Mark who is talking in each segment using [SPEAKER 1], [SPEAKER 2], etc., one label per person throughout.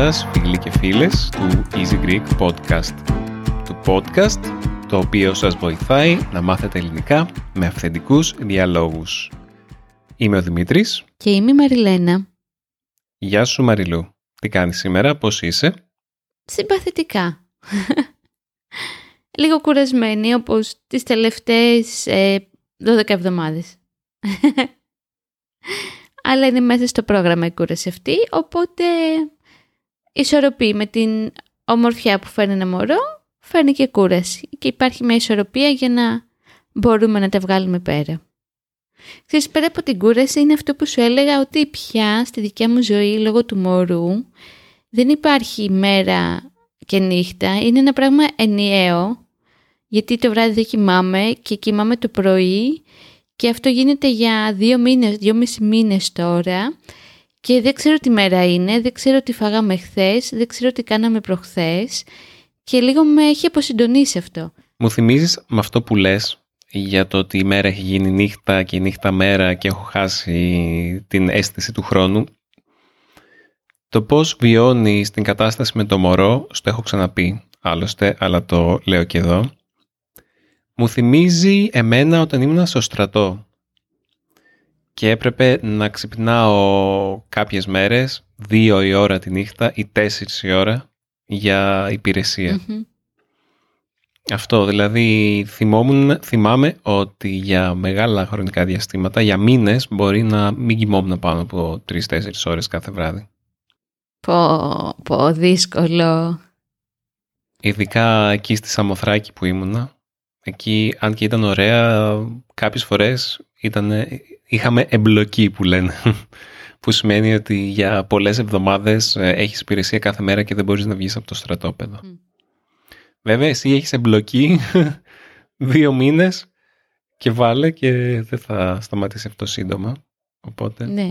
[SPEAKER 1] Γεια σας φίλοι και φίλες του Easy Greek Podcast. Του podcast το οποίο σας βοηθάει να μάθετε ελληνικά με αυθεντικούς διαλόγους. Είμαι ο Δημήτρης.
[SPEAKER 2] Και είμαι η Μαριλένα.
[SPEAKER 1] Γεια σου Μαριλού. Τι κάνεις σήμερα, πώς είσαι;
[SPEAKER 2] Συμπαθητικά. Λίγο κουρασμένη όπως τις τελευταίες ε, 12 εβδομάδες. Αλλά είναι μέσα στο πρόγραμμα η κούραση αυτή, οπότε ισορροπεί με την ομορφιά που φέρνει ένα μωρό, φέρνει και κούραση. Και υπάρχει μια ισορροπία για να μπορούμε να τα βγάλουμε πέρα. Ξέρεις, πέρα από την κούραση είναι αυτό που σου έλεγα ότι πια στη δικιά μου ζωή λόγω του μωρού δεν υπάρχει μέρα και νύχτα. Είναι ένα πράγμα ενιαίο γιατί το βράδυ δεν κοιμάμαι και κοιμάμαι το πρωί και αυτό γίνεται για δύο μήνες, δύο μισή μήνες τώρα και δεν ξέρω τι μέρα είναι, δεν ξέρω τι φάγαμε χθες, δεν ξέρω τι κάναμε προχθές και λίγο με έχει αποσυντονίσει αυτό.
[SPEAKER 1] Μου θυμίζεις με αυτό που λες για το ότι η μέρα έχει γίνει νύχτα και η νύχτα μέρα και έχω χάσει την αίσθηση του χρόνου; Το πώς βιώνει την κατάσταση με το μωρό, στο έχω ξαναπεί άλλωστε, αλλά το λέω και εδώ. Μου θυμίζει εμένα όταν ήμουν στο στρατό και έπρεπε να ξυπνάω κάποιες μέρες, δύο η ώρα τη νύχτα ή τέσσερις η ώρα για υπηρεσια Αυτό, δηλαδή θυμόμουν, θυμάμαι ότι για μεγάλα χρονικά διαστήματα, για μήνες μπορεί να μην κοιμόμουν πάνω από τρεις-τέσσερις ώρες κάθε βράδυ.
[SPEAKER 2] Πω, πω, δύσκολο.
[SPEAKER 1] Ειδικά εκεί στη Σαμοθράκη που ήμουνα, Εκεί, αν και ήταν ωραία, κάποιες φορές ήταν, είχαμε εμπλοκή που λένε. που σημαίνει ότι για πολλές εβδομάδες ε, έχεις υπηρεσία κάθε μέρα και δεν μπορείς να βγεις από το στρατόπεδο. Βέβαια, εσύ έχεις εμπλοκή δύο μήνες και βάλε και δεν θα σταματήσει αυτό σύντομα. Οπότε...
[SPEAKER 2] Ναι.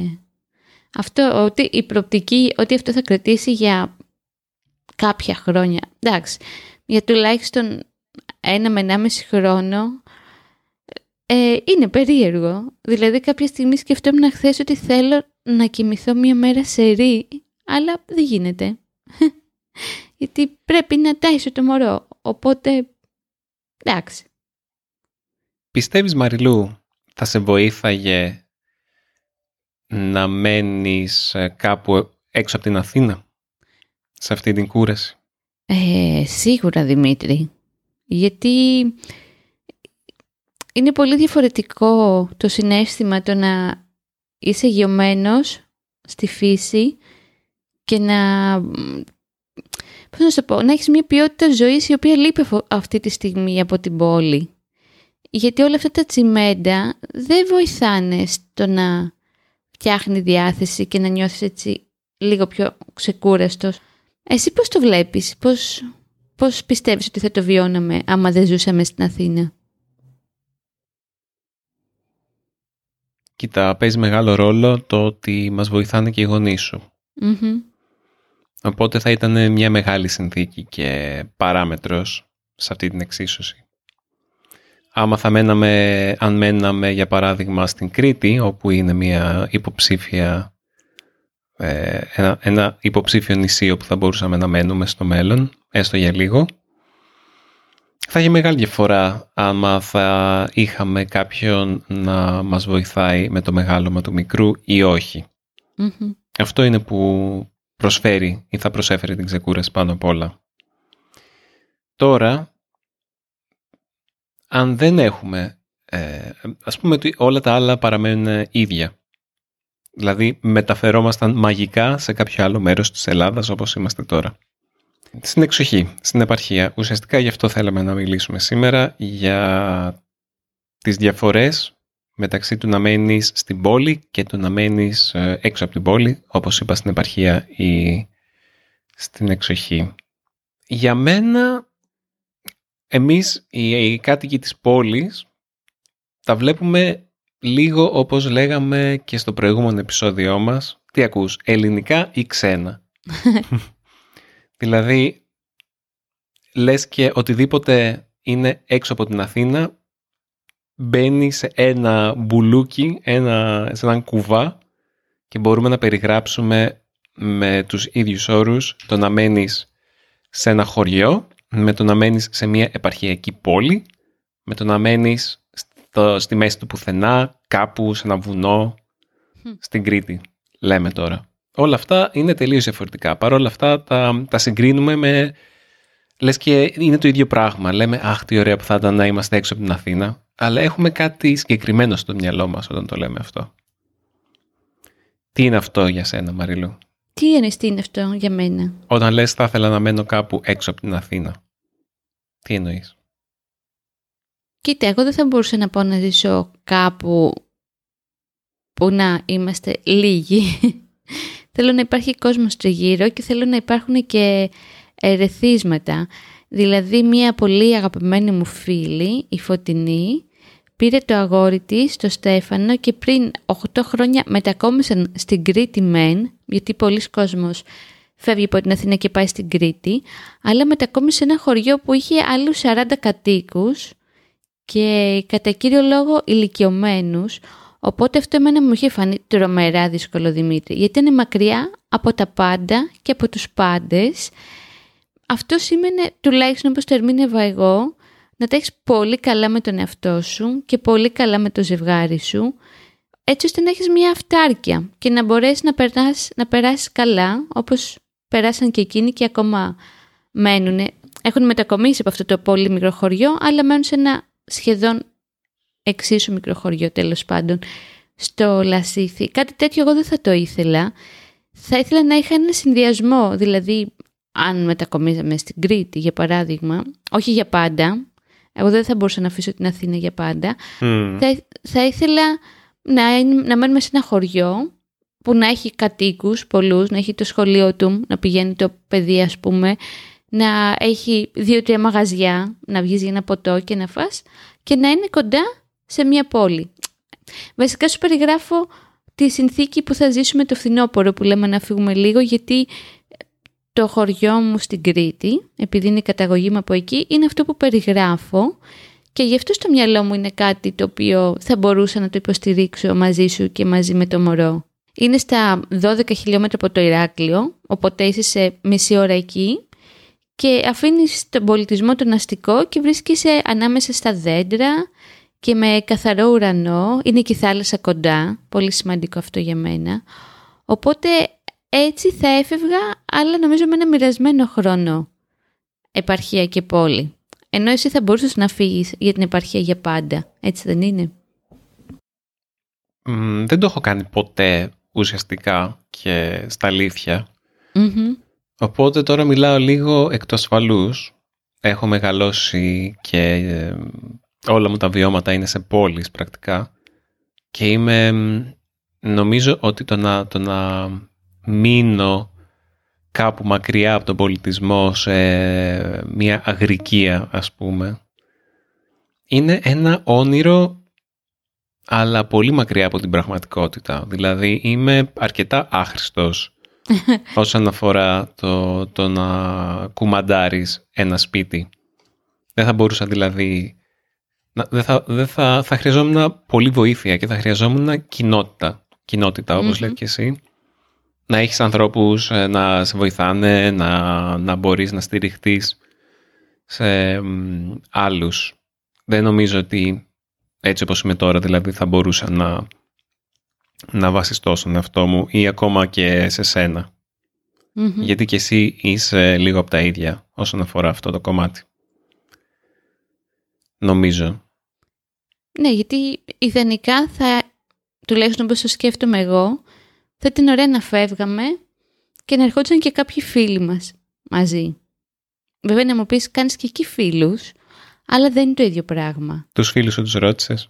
[SPEAKER 2] Αυτό, ότι η προπτική, ότι αυτό θα κρατήσει για κάποια χρόνια. Εντάξει, για τουλάχιστον ένα με ενάμιση χρόνο ε, είναι περίεργο. Δηλαδή κάποια στιγμή σκεφτόμουν χθες ότι θέλω να κοιμηθώ μία μέρα σε ρί, αλλά δεν γίνεται. Γιατί πρέπει να τάισω το μωρό. Οπότε, εντάξει.
[SPEAKER 1] Πιστεύεις Μαριλού, θα σε βοήθαγε να μένεις ε, κάπου έξω από την Αθήνα, σε αυτή την κούραση;
[SPEAKER 2] Ε, σίγουρα Δημήτρη γιατί είναι πολύ διαφορετικό το συνέστημα το να είσαι γιωμένος στη φύση και να, πώς να, σου πω, να έχεις μια ποιότητα ζωής η οποία λείπει αυτή τη στιγμή από την πόλη. Γιατί όλα αυτά τα τσιμέντα δεν βοηθάνε στο να φτιάχνει διάθεση και να νιώθεις έτσι λίγο πιο ξεκούραστος. Εσύ πώς το βλέπεις, πώς, Πώς πιστεύεις ότι θα το βιώναμε άμα δεν ζούσαμε στην Αθήνα;
[SPEAKER 1] Κοίτα, παίζει μεγάλο ρόλο το ότι μας βοηθάνε και οι γονείς σου. Οπότε θα ήταν μια μεγάλη συνθήκη και παράμετρος σε αυτή την εξίσωση. Άμα θα μέναμε, αν μέναμε για παράδειγμα στην Κρήτη, όπου είναι μια υποψήφια, ε, ένα, ένα υποψήφιο νησί όπου θα μπορούσαμε να μένουμε στο μέλλον, έστω για λίγο. Θα είχε μεγάλη διαφορά άμα θα είχαμε κάποιον να μας βοηθάει με το μεγάλωμα του μικρού ή Αυτό είναι που προσφέρει ή θα προσέφερε την ξεκούραση πάνω απ' όλα. Τώρα, αν δεν έχουμε, ε, ας πούμε ότι όλα τα άλλα παραμένουν ίδια. Δηλαδή μεταφερόμασταν μαγικά σε κάποιο άλλο μέρος της Ελλάδας όπως είμαστε τώρα. Στην εξοχή, στην επαρχία. Ουσιαστικά γι' αυτό θέλαμε να μιλήσουμε σήμερα για τις διαφορές μεταξύ του να μένεις στην πόλη και του να μένεις ε, έξω από την πόλη, όπως είπα στην επαρχία ή στην εξοχή. Για μένα, εμείς οι κάτοικοι της πόλης τα βλέπουμε λίγο όπως λέγαμε και στο προηγούμενο επεισόδιό μας. Τι ακούς, ελληνικά ή ξένα; Δηλαδή, λες και οτιδήποτε είναι έξω από την Αθήνα μπαίνει σε ένα μπουλούκι, ένα, σε έναν κουβά και μπορούμε να περιγράψουμε με τους ίδιους όρους το να μένεις σε ένα χωριό, με το να μένεις σε μια επαρχιακή πόλη, με το να μένεις στο, στη μέση του πουθενά, κάπου σε ένα βουνό, στην Κρήτη, λέμε τώρα. Όλα αυτά είναι τελείως διαφορετικά. Παρ' όλα αυτά τα, τα συγκρίνουμε με... Λες και είναι το ίδιο πράγμα. Λέμε, αχ, τι ωραία που θα ήταν να είμαστε έξω από την Αθήνα. Αλλά έχουμε κάτι συγκεκριμένο στο μυαλό μας όταν το λέμε αυτό. Τι είναι αυτό για σένα, Μαριλού;
[SPEAKER 2] Τι είναι, τι είναι αυτό για μένα;
[SPEAKER 1] Όταν λες θα ήθελα να μένω κάπου έξω από την Αθήνα. Τι εννοείς;
[SPEAKER 2] Κοίτα, εγώ δεν θα μπορούσα να πω να ζήσω κάπου που να είμαστε λίγοι. Θέλω να υπάρχει κόσμος τριγύρω και θέλω να υπάρχουν και ερεθίσματα. Δηλαδή, μια πολύ αγαπημένη μου φίλη, η Φωτεινή, πήρε το αγόρι της, το Στέφανο και πριν 8 χρόνια μετακόμισαν στην Κρήτη μεν, γιατί πολλοί κόσμος φεύγει από την Αθήνα και πάει στην Κρήτη, αλλά μετακόμισε σε ένα χωριό που είχε άλλους 40 κατοίκους και κατά κύριο λόγο ηλικιωμένους, οπότε αυτό εμένα μου είχε φανεί τρομερά δύσκολο Δημήτρη, γιατί είναι μακριά από τα πάντα και από τους πάντες. Αυτό σήμαινε, τουλάχιστον όπως το ερμήνευα εγώ, να τα έχεις πολύ καλά με τον εαυτό σου και πολύ καλά με το ζευγάρι σου, έτσι ώστε να έχεις μια αυτάρκεια και να μπορέσεις να, περάσεις, να περάσεις καλά, όπως περάσαν και εκείνοι και ακόμα μένουν. Έχουν μετακομίσει από αυτό το πολύ μικρό χωριό, αλλά μένουν σε ένα σχεδόν εξίσου μικρό χωριό τέλος πάντων στο Λασίθι. Κάτι τέτοιο εγώ δεν θα το ήθελα. Θα ήθελα να είχα ένα συνδυασμό, δηλαδή αν μετακομίζαμε στην Κρήτη για παράδειγμα, όχι για πάντα, εγώ δεν θα μπορούσα να αφήσω την Αθήνα για πάντα, θα, θα ήθελα να, να μένουμε σε ένα χωριό που να έχει κατοίκους πολλούς, να έχει το σχολείο του, να πηγαίνει το παιδί ας πούμε, να έχει δύο-τρία μαγαζιά, να βγεις για ένα ποτό και να φας και να είναι κοντά σε μια πόλη. Βασικά σου περιγράφω τη συνθήκη που θα ζήσουμε το φθινόπωρο που λέμε να φύγουμε λίγο γιατί το χωριό μου στην Κρήτη, επειδή είναι η καταγωγή μου από εκεί, είναι αυτό που περιγράφω και γι' αυτό στο μυαλό μου είναι κάτι το οποίο θα μπορούσα να το υποστηρίξω μαζί σου και μαζί με το μωρό. Είναι στα 12 χιλιόμετρα από το Ηράκλειο, οπότε είσαι σε μισή ώρα εκεί και αφήνεις τον πολιτισμό τον αστικό και βρίσκεσαι ανάμεσα στα δέντρα και με καθαρό ουρανό, είναι και η θάλασσα κοντά, πολύ σημαντικό αυτό για μένα. Οπότε έτσι θα έφευγα, αλλά νομίζω με ένα μοιρασμένο χρόνο επαρχία και πόλη. Ενώ εσύ θα μπορούσες να φύγεις για την επαρχία για πάντα, έτσι δεν είναι;
[SPEAKER 1] δεν το έχω κάνει ποτέ ουσιαστικά και στα αληθεια Οπότε τώρα μιλάω λίγο εκ του ασφαλούς. Έχω μεγαλώσει και ε, όλα μου τα βιώματα είναι σε πόλεις πρακτικά. Και είμαι, νομίζω ότι το να, το να μείνω κάπου μακριά από τον πολιτισμό σε μια αγρικία ας πούμε είναι ένα όνειρο αλλά πολύ μακριά από την πραγματικότητα. Δηλαδή είμαι αρκετά άχρηστος όσον αφορά το, το να κουμαντάρεις ένα σπίτι. Δεν θα μπορούσα δηλαδή... Δεν θα, δεν θα, θα χρειαζόμουν πολύ βοήθεια και θα χρειαζόμουν κοινότητα. Κοινότητα όπως λέει και εσύ. Να έχεις ανθρώπους ε, να σε βοηθάνε, να, να μπορείς να στηριχτείς σε άλλους. Δεν νομίζω ότι έτσι όπως είμαι τώρα δηλαδή θα μπορούσα να να βασιστώ στον εαυτό μου ή ακόμα και σε σενα Γιατί και εσύ είσαι λίγο από τα ίδια όσον αφορά αυτό το κομμάτι. Νομίζω.
[SPEAKER 2] Ναι, γιατί ιδανικά θα, τουλάχιστον όπως το σκέφτομαι εγώ, θα ήταν ωραία να φεύγαμε και να ερχόντουσαν και κάποιοι φίλοι μας μαζί. Βέβαια να μου πεις κάνεις και εκεί φίλους, αλλά δεν είναι το ίδιο πράγμα.
[SPEAKER 1] Τους φίλους σου τους ρώτησες.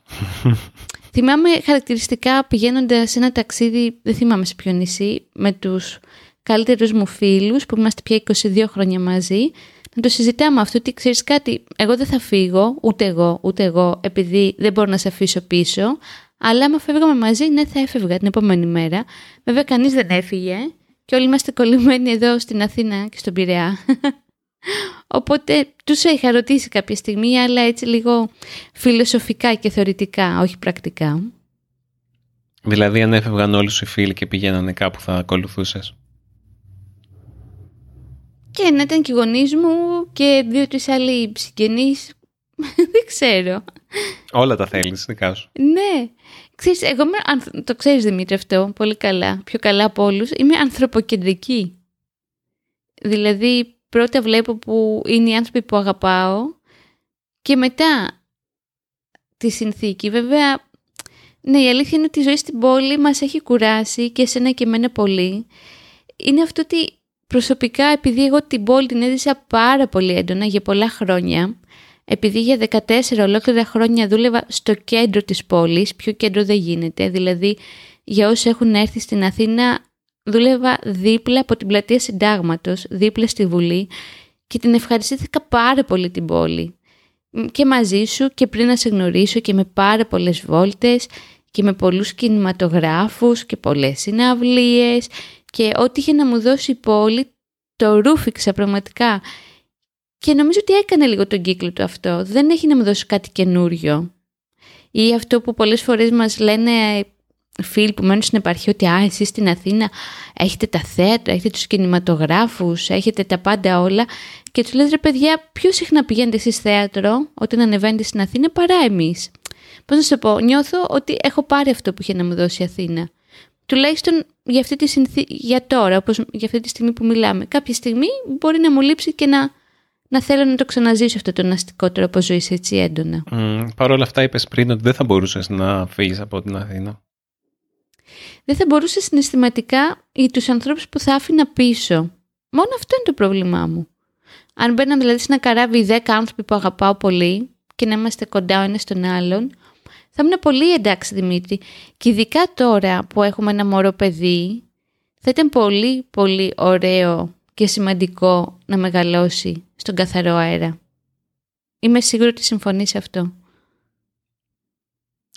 [SPEAKER 2] Θυμάμαι χαρακτηριστικά πηγαίνοντα σε ένα ταξίδι, δεν θυμάμαι σε ποιο νησί, με τους καλύτερους μου φίλους που είμαστε πια 22 χρόνια μαζί, να το συζητάμε αυτό ότι ξέρεις κάτι, εγώ δεν θα φύγω, ούτε εγώ, ούτε εγώ, επειδή δεν μπορώ να σε αφήσω πίσω, αλλά άμα φεύγαμε μαζί, ναι θα έφευγα την επόμενη μέρα. Βέβαια κανείς δεν έφυγε και όλοι είμαστε κολλημένοι εδώ στην Αθήνα και στον Πειραιά. Οπότε τους είχα ρωτήσει κάποια στιγμή, αλλά έτσι λίγο φιλοσοφικά και θεωρητικά, όχι πρακτικά.
[SPEAKER 1] Δηλαδή αν έφευγαν όλοι σου οι φίλοι και πηγαίνανε κάπου θα ακολουθούσες;
[SPEAKER 2] Και να ήταν και οι γονείς μου και δύο-τρεις άλλοι συγγενείς. Δεν ξέρω.
[SPEAKER 1] Όλα τα θέλεις, δικά σου.
[SPEAKER 2] Ναι. Ξέρεις, εγώ είμαι, το ξέρεις Δημήτρη αυτό πολύ καλά, πιο καλά από όλους, είμαι ανθρωποκεντρική. Δηλαδή πρώτα βλέπω που είναι οι άνθρωποι που αγαπάω και μετά τη συνθήκη. Βέβαια, ναι, η αλήθεια είναι ότι η ζωή στην πόλη μας έχει κουράσει και εσένα και εμένα πολύ. Είναι αυτό ότι προσωπικά επειδή εγώ την πόλη την έζησα πάρα πολύ έντονα για πολλά χρόνια, επειδή για 14 ολόκληρα χρόνια δούλευα στο κέντρο της πόλης, πιο κέντρο δεν γίνεται, δηλαδή για όσοι έχουν έρθει στην Αθήνα δούλευα δίπλα από την πλατεία συντάγματος, δίπλα στη Βουλή και την ευχαριστήθηκα πάρα πολύ την πόλη. Και μαζί σου και πριν να σε γνωρίσω και με πάρα πολλές βόλτες και με πολλούς κινηματογράφους και πολλές συναυλίες και ό,τι είχε να μου δώσει η πόλη το ρούφηξα πραγματικά. Και νομίζω ότι έκανε λίγο τον κύκλο του αυτό. Δεν έχει να μου δώσει κάτι καινούριο. Ή αυτό που πολλές φορές μας λένε φίλοι που μένουν στην επαρχία ότι «Α, εσείς στην Αθήνα έχετε τα θέατρα, έχετε τους κινηματογράφους, έχετε τα πάντα όλα» και τους λες «Ρε παιδιά, πιο συχνά πηγαίνετε εσείς θέατρο όταν ανεβαίνετε στην Αθήνα παρά εμείς». Πώς να σου πω, νιώθω ότι έχω πάρει αυτό που είχε να μου δώσει η Αθήνα. Τουλάχιστον για, αυτή τη συνθή... για τώρα, όπως για αυτή τη στιγμή που μιλάμε. Κάποια στιγμή μπορεί να μου λείψει και να, να θέλω να το ξαναζήσω αυτό το αστικό τρόπο ζωής έτσι έντονα.
[SPEAKER 1] Mm, Παρ' όλα αυτά είπες πριν ότι δεν θα μπορούσες να φύγεις από την Αθήνα
[SPEAKER 2] δεν θα μπορούσε συναισθηματικά για τους ανθρώπους που θα άφηνα πίσω. Μόνο αυτό είναι το πρόβλημά μου. Αν μπαίναν δηλαδή σε ένα καράβι 10 άνθρωποι που αγαπάω πολύ και να είμαστε κοντά ο ένας τον άλλον, θα ήμουν πολύ εντάξει Δημήτρη. Και ειδικά τώρα που έχουμε ένα μωρό παιδί, θα ήταν πολύ πολύ ωραίο και σημαντικό να μεγαλώσει στον καθαρό αέρα. Είμαι σίγουρη ότι συμφωνείς αυτό.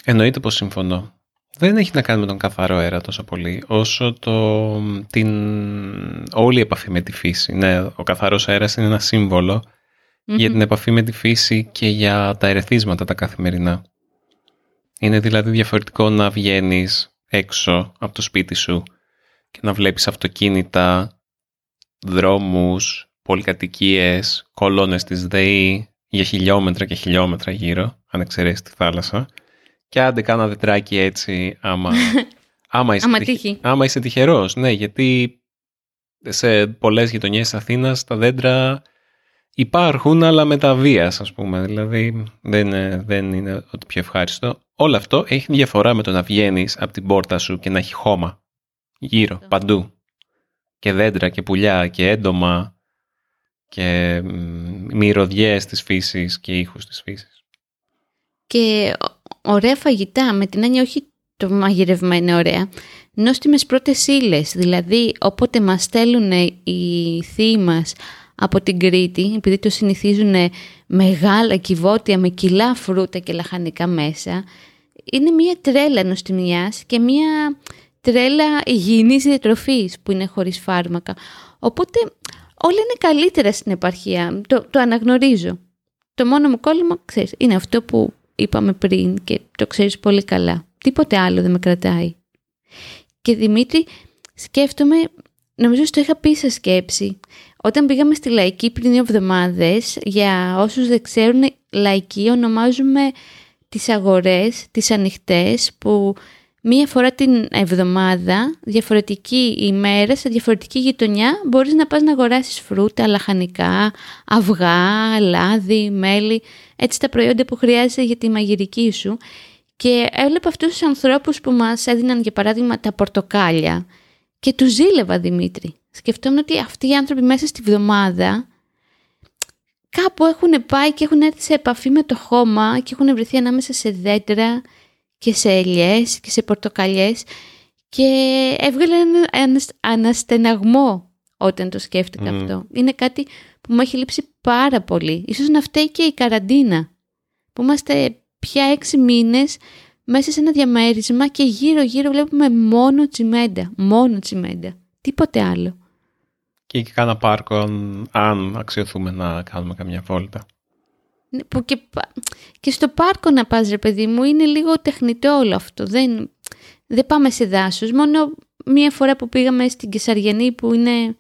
[SPEAKER 1] Εννοείται πως συμφωνώ δεν έχει να κάνει με τον καθαρό αέρα τόσο πολύ, όσο το, την όλη η επαφή με τη φύση. Ναι, ο καθαρός αέρας είναι ένα για την επαφή με τη φύση και για τα ερεθίσματα τα καθημερινά. Είναι δηλαδή διαφορετικό να βγαίνεις έξω από το σπίτι σου και να βλέπεις αυτοκίνητα, δρόμους, πολυκατοικίες, κολόνες της ΔΕΗ για χιλιόμετρα και χιλιόμετρα γύρω, αν εξαιρέσει τη θάλασσα και άντε κάνα δετράκι έτσι άμα, άμα, είσαι, τυχ, άμα είσαι τυχερός. Ναι, γιατί σε πολλές γειτονιές της Αθήνας τα δέντρα υπάρχουν αλλά με τα βίας ας πούμε. Δηλαδή δεν είναι, δεν είναι ότι πιο ευχάριστο. Όλο αυτό έχει διαφορά με το να βγαίνεις από την πόρτα σου και να έχει χώμα γύρω, παντού. Και δέντρα και πουλιά και έντομα και μυρωδιές της φύσης και ήχους της φύσης.
[SPEAKER 2] Και ωραία φαγητά, με την έννοια όχι το μαγειρευμένο ωραία, νόστιμες πρώτες ύλες, δηλαδή όποτε μας στέλνουν οι θείοι μας από την Κρήτη, επειδή το συνηθίζουν μεγάλα κυβότια με κιλά φρούτα και λαχανικά μέσα, είναι μια τρέλα νοστιμιάς και μια τρέλα υγιεινής διατροφής που είναι χωρίς φάρμακα. Οπότε όλα είναι καλύτερα στην επαρχία, το, το αναγνωρίζω. Το μόνο μου κόλλημα, ξέρεις, είναι αυτό που είπαμε πριν και το ξέρεις πολύ καλά. Τίποτε άλλο δεν με κρατάει. Και Δημήτρη, σκέφτομαι, νομίζω ότι το είχα πει σε σκέψη. Όταν πήγαμε στη Λαϊκή πριν δύο εβδομάδες, για όσους δεν ξέρουν, Λαϊκή ονομάζουμε τις αγορές, τις ανοιχτές, που μία φορά την εβδομάδα, διαφορετική ημέρα, σε διαφορετική γειτονιά, μπορείς να πας να αγοράσεις φρούτα, λαχανικά, αυγά, λάδι, μέλι, έτσι τα προϊόντα που χρειάζεσαι για τη μαγειρική σου. Και έβλεπα αυτούς τους ανθρώπους που μας έδιναν για παράδειγμα τα πορτοκάλια και τους ζήλευα Δημήτρη. Σκεφτόμουν ότι αυτοί οι άνθρωποι μέσα στη βδομάδα κάπου έχουν πάει και έχουν έρθει σε επαφή με το χώμα και έχουν βρεθεί ανάμεσα σε δέντρα και σε ελιές και σε πορτοκαλιές και έβγαλε ένα αναστεναγμό όταν το σκέφτηκα αυτό. Είναι κάτι που μου έχει λείψει πάρα πολύ. Ίσως να φταίει και η καραντίνα που είμαστε πια έξι μήνες μέσα σε ένα διαμέρισμα και γύρω γύρω βλέπουμε μόνο τσιμέντα, μόνο τσιμέντα, τίποτε άλλο.
[SPEAKER 1] Και και κάνα πάρκο αν αξιοθούμε να κάνουμε καμιά βόλτα.
[SPEAKER 2] Ναι, που και, και στο πάρκο να πας ρε παιδί μου είναι λίγο τεχνητό όλο αυτό. Δεν, δεν πάμε σε δάσος. Μόνο μία φορά που πήγαμε στην Κεσαριανή που είναι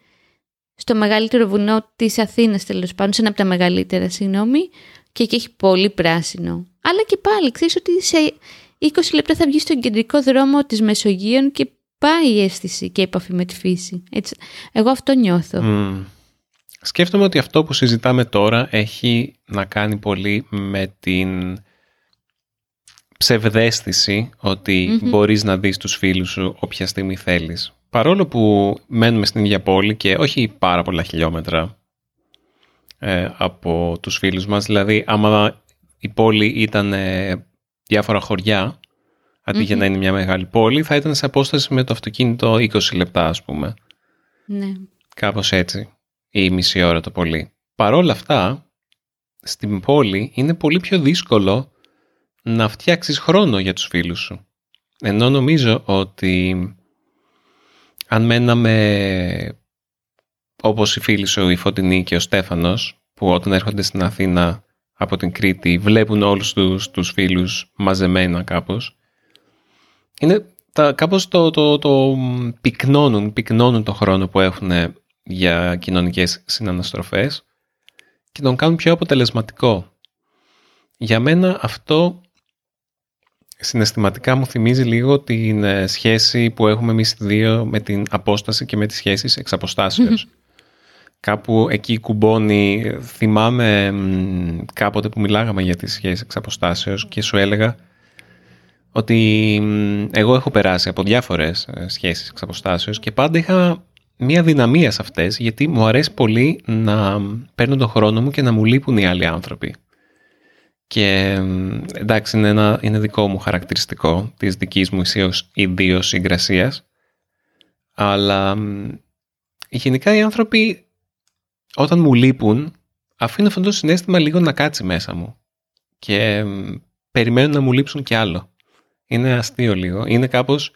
[SPEAKER 2] στο μεγαλύτερο βουνό της Αθήνας τέλος πάντων, σε ένα από τα μεγαλύτερα, συγγνώμη, και εκεί έχει πολύ πράσινο. Αλλά και πάλι, ξέρεις ότι σε 20 λεπτά θα βγεις στον κεντρικό δρόμο της Μεσογείων και πάει η αίσθηση και η επαφή με τη φύση. Έτσι. Εγώ αυτό νιώθω.
[SPEAKER 1] Mm. Σκέφτομαι ότι αυτό που συζητάμε τώρα έχει να κάνει πολύ με την ψευδέστηση ότι μπορείς να δεις τους φίλους σου όποια στιγμή θέλεις. Παρόλο που μένουμε στην ίδια πόλη και όχι πάρα πολλά χιλιόμετρα ε, από τους φίλους μας, δηλαδή άμα η πόλη ήταν ε, διάφορα χωριά, για να είναι μια μεγάλη πόλη, θα ήταν σε απόσταση με το αυτοκίνητο 20 λεπτά ας πούμε.
[SPEAKER 2] Ναι.
[SPEAKER 1] Κάπως έτσι, ή μισή ώρα το πολύ. Παρόλα αυτά, στην πόλη είναι πολύ πιο δύσκολο να φτιάξεις χρόνο για τους φίλους σου. Ενώ νομίζω ότι αν μέναμε όπως οι φίλοι σου, η Φωτεινή και ο Στέφανος, που όταν έρχονται στην Αθήνα από την Κρήτη βλέπουν όλους τους, τους φίλους μαζεμένα κάπως, είναι τα, κάπως το, το, το πυκνώνουν, πυκνώνουν το χρόνο που έχουν για κοινωνικές συναναστροφές και τον κάνουν πιο αποτελεσματικό. Για μένα αυτό συναισθηματικά μου θυμίζει λίγο την ε, σχέση που έχουμε εμείς δύο με την απόσταση και με τις σχέσεις εξ αποστάσεως. Κάπου εκεί κουμπώνει, θυμάμαι κάποτε που μιλάγαμε για τις σχέσεις εξ αποστάσεως και σου έλεγα ότι εγώ έχω περάσει από διάφορες ε, σχέσεις εξ αποστάσεως και πάντα είχα μία δυναμία σε αυτές γιατί μου αρέσει πολύ να παίρνω τον χρόνο μου και να μου λείπουν οι άλλοι άνθρωποι. Και εντάξει, είναι, ένα, είναι δικό μου χαρακτηριστικό της δικής μου ιδίως συγκρασίας. Αλλά γενικά οι άνθρωποι όταν μου λείπουν αφήνω αυτό το συνέστημα λίγο να κάτσει μέσα μου. Και περιμένουν να μου λείψουν κι άλλο. Είναι αστείο λίγο. Είναι κάπως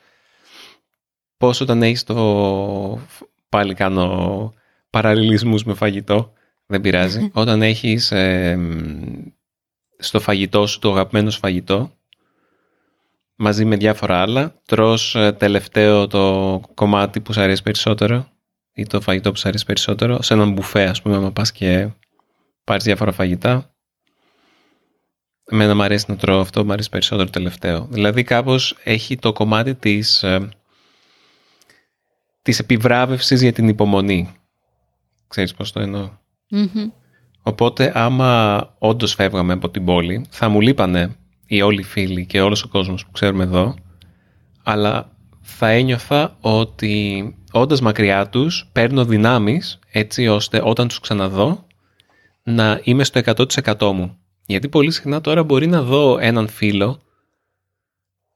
[SPEAKER 1] πώς όταν έχεις το... Πάλι κάνω παραλληλισμούς με φαγητό. Δεν πειράζει. όταν έχεις στο φαγητό σου το αγαπημένο σου φαγητό μαζί με διάφορα άλλα. Τρως ε, τελευταίο το κομμάτι που σου αρέσει περισσότερο ή το φαγητό που σου αρέσει περισσότερο σε έναν μπουφέ ας πούμε να πας και πάρεις διάφορα φαγητά. Εμένα μου αρέσει να τρώω αυτό, μου αρέσει περισσότερο τελευταίο. Δηλαδή κάπως έχει το κομμάτι της, ε, της επιβράβευσης για την υπομονή. Ξέρεις πώς το εννοω Οπότε άμα όντως φεύγαμε από την πόλη, θα μου λείπανε οι όλοι οι φίλοι και όλος ο κόσμος που ξέρουμε εδώ, αλλά θα ένιωθα ότι όντας μακριά τους παίρνω δυνάμεις έτσι ώστε όταν τους ξαναδώ να είμαι στο 100% μου. Γιατί πολύ συχνά τώρα μπορεί να δω έναν φίλο,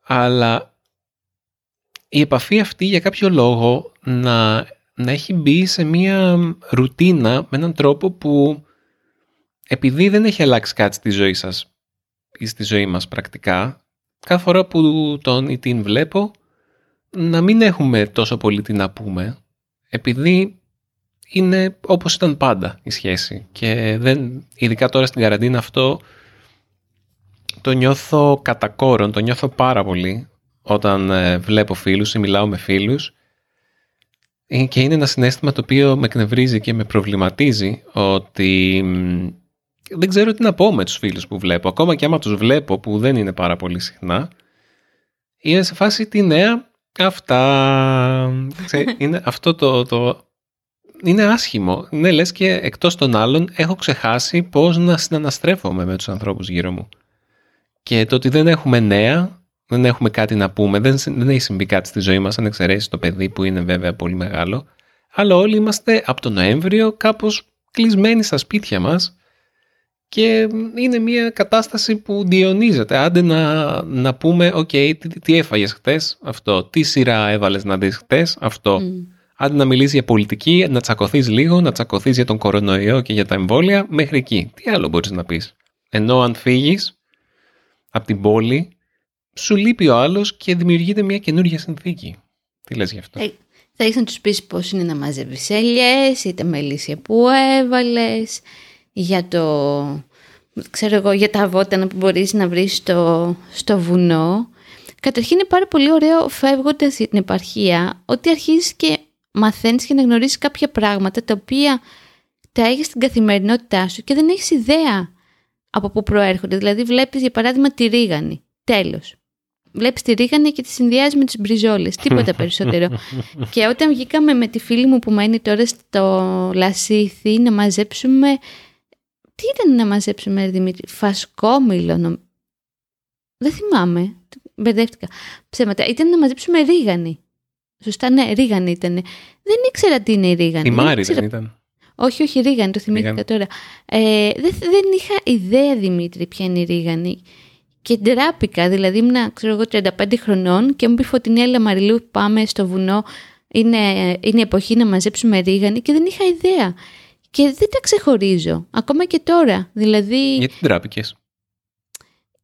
[SPEAKER 1] αλλά η επαφή αυτή για κάποιο λόγο να, να έχει μπει σε μία ρουτίνα με έναν τρόπο που επειδή δεν έχει αλλάξει κάτι στη ζωή σας ή στη ζωή μας πρακτικά, κάθε φορά που τον ή την βλέπω, να μην έχουμε τόσο πολύ τι να πούμε, επειδή είναι όπως ήταν πάντα η σχέση και δεν, ειδικά τώρα στην καραντίνα αυτό το νιώθω κατά κόρον, το νιώθω πάρα πολύ όταν ε, βλέπω φίλους ή μιλάω με φίλους ε, και είναι ένα συνέστημα το οποίο με εκνευρίζει και με προβληματίζει ότι δεν ξέρω τι να πω με τους φίλους που βλέπω. Ακόμα και άμα τους βλέπω που δεν είναι πάρα πολύ συχνά, είναι σε φάση τη νέα αυτά. είναι αυτό το, το... Είναι άσχημο. Ναι, λες και εκτός των άλλων έχω ξεχάσει πώς να συναναστρέφομαι με τους ανθρώπους γύρω μου. Και το ότι δεν έχουμε νέα, δεν έχουμε κάτι να πούμε, δεν, δεν έχει συμβεί κάτι στη ζωή μας, αν εξαιρέσεις το παιδί που είναι βέβαια πολύ μεγάλο, αλλά όλοι είμαστε από τον Νοέμβριο κάπως κλεισμένοι στα σπίτια μας και είναι μια κατάσταση που διαιωνίζεται. Άντε να, να πούμε, OK, okay, τι, τι έφαγες χτες, αυτό. Τι σειρά έβαλες να δεις χτες, αυτό. Μμ. Άντε να μιλήσεις για πολιτική, να τσακωθείς λίγο, να τσακωθείς για τον κορονοϊό και για τα εμβόλια, μέχρι εκεί. Τι άλλο μπορείς να πεις. Ενώ αν φύγεις από την πόλη, σου λείπει ο άλλος και δημιουργείται μια καινούργια συνθήκη. Τι λες γι' αυτό;
[SPEAKER 2] Ε, θα ήθελα να τους πεις πώς είναι να μαζεύεις ελιές ή τα μελίσσια που έβαλες για το, ξέρω εγώ, για τα βότανα που μπορείς να βρεις στο, στο βουνό. Καταρχήν είναι πάρα πολύ ωραίο φεύγοντας την επαρχία ότι αρχίζεις και μαθαίνεις και να γνωρίσεις κάποια πράγματα τα οποία τα έχεις στην καθημερινότητά σου και δεν έχεις ιδέα από πού προέρχονται. Δηλαδή βλέπεις για παράδειγμα τη ρίγανη. Τέλος. Βλέπεις τη ρίγανη και τη συνδυάζεις με τις μπριζόλες. Τίποτα περισσότερο. και όταν βγήκαμε με τη φίλη μου που μένει τώρα στο Λασίθι να μαζέψουμε... Τι ήταν να μαζέψουμε, Δημήτρη, φασκόμηλο. Νομ... Δεν θυμάμαι. Μπερδεύτηκα. Ψέματα. Ήταν να μαζέψουμε ρίγανη. Σωστά, ναι, ρίγανη ήταν. Δεν ήξερα τι είναι η ρίγανη.
[SPEAKER 1] Η Μάρη δεν ήταν.
[SPEAKER 2] Όχι, όχι, ρίγανη, το θυμήθηκα τώρα. Ε, δεν, δεν είχα ιδέα, Δημήτρη, ποια είναι η ρίγανη. Και ντράπηκα, δηλαδή ήμουν, ξέρω εγώ, 35 χρονών και μου πει Φωτεινέλα Μαριλού, πάμε στο βουνό, είναι, είναι εποχή να μαζέψουμε ρίγανη και δεν είχα ιδέα. Και δεν τα ξεχωρίζω, ακόμα και τώρα. Δηλαδή...
[SPEAKER 1] Γιατί ντράπηκες;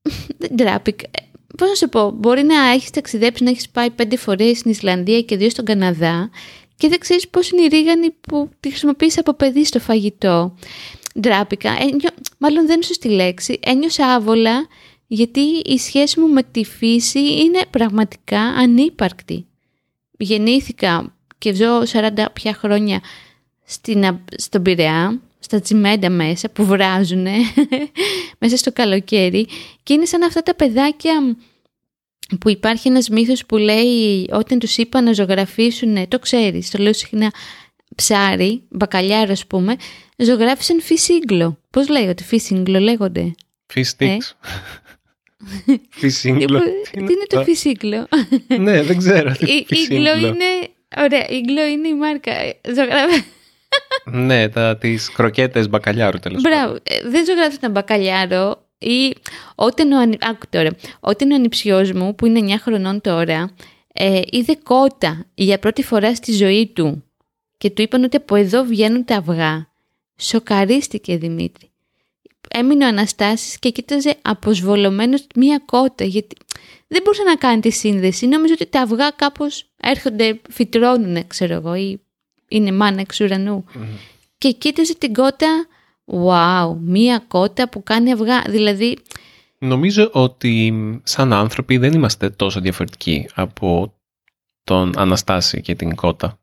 [SPEAKER 2] δεν ντράπηκα. Πώς να σου πω, μπορεί να έχεις ταξιδέψει, να έχεις πάει πέντε φορές στην Ισλανδία και δύο στον Καναδά και δεν ξέρεις πώς είναι η ρίγανη που τη χρησιμοποιείς από παιδί στο φαγητό. Ντράπηκα, ένιο... μάλλον δεν είναι σωστή λέξη, ένιωσα άβολα γιατί η σχέση μου με τη φύση είναι πραγματικά ανύπαρκτη. Γεννήθηκα και ζω 40 πια χρόνια στην, στον Πειραιά, στα τσιμέντα μέσα που βράζουν μέσα στο καλοκαίρι και είναι σαν αυτά τα παιδάκια που υπάρχει ένας μύθος που λέει όταν τους είπα να ζωγραφίσουν, το ξέρεις, το λέω συχνά, ψάρι, μπακαλιάρο ας πούμε, ζωγράφισαν φυσίγκλο. Πώς λέγονται, φυσίγκλο λέγονται.
[SPEAKER 1] Φιστίξ. Φυσίγκλο.
[SPEAKER 2] Τι είναι το φυσίγκλο.
[SPEAKER 1] ναι, δεν ξέρω.
[SPEAKER 2] Η είναι, ωραία, η είναι η μάρκα.
[SPEAKER 1] Ναι, τα, τις κροκέτες μπακαλιάρου τέλος
[SPEAKER 2] Μπράβο, ε, δεν ζωγράφισαν μπακαλιάρο, ή όταν ο, άκου τώρα, όταν ο ανιψιός μου που είναι 9 χρονών τώρα ε, είδε κότα για πρώτη φορά στη ζωή του και του είπαν ότι από εδώ βγαίνουν τα αυγά. Σοκαρίστηκε Δημήτρη. Έμεινε ο Αναστάσης και κοίταζε αποσβολωμένος μία κότα γιατί δεν μπορούσε να κάνει τη σύνδεση. Νομίζω ότι τα αυγά κάπως έρχονται, φυτρώνουν ξέρω εγώ ή είναι μάνα εξ ουρανου Και κοίταζε την κότα Wow, μία κότα που κάνει αυγά. Δηλαδή...
[SPEAKER 1] Νομίζω ότι σαν άνθρωποι δεν είμαστε τόσο διαφορετικοί από τον Αναστάση και την κότα.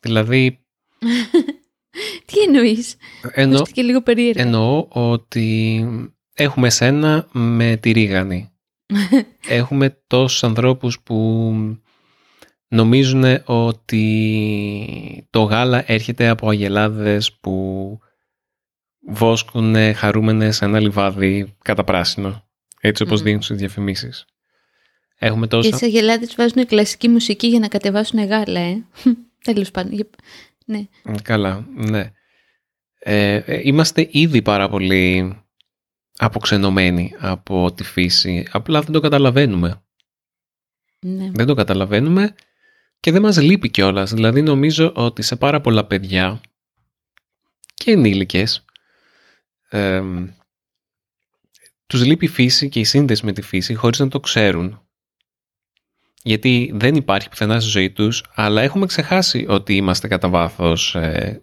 [SPEAKER 1] Δηλαδή...
[SPEAKER 2] Τι εννοείς; Εννο... και λίγο περίεργα.
[SPEAKER 1] Εννοώ ότι έχουμε σένα με τη ρίγανη. έχουμε τόσους ανθρώπους που νομίζουν ότι το γάλα έρχεται από αγελάδες που βόσκουν χαρούμενες ένα λιβάδι κατά πράσινο. Έτσι όπως mm. δίνουν στις διαφημίσεις. Έχουμε τόσα...
[SPEAKER 2] Και στις αγελάδες βάζουν κλασική μουσική για να κατεβάσουν γάλα, ε; Τέλος πάντων. Ναι.
[SPEAKER 1] Καλά, ναι. Ε, ε, είμαστε ήδη πάρα πολύ αποξενωμένοι από τη φύση. Απλά δεν το καταλαβαίνουμε.
[SPEAKER 2] Ναι.
[SPEAKER 1] Δεν το καταλαβαίνουμε και δεν μας λείπει κιόλας. Δηλαδή νομίζω ότι σε πάρα πολλά παιδιά και ενήλικες ε, τους λείπει η φύση και η σύνδεση με τη φύση χωρίς να το ξέρουν. Γιατί δεν υπάρχει πουθενά στη ζωή τους, αλλά έχουμε ξεχάσει ότι είμαστε κατά βάθος ε,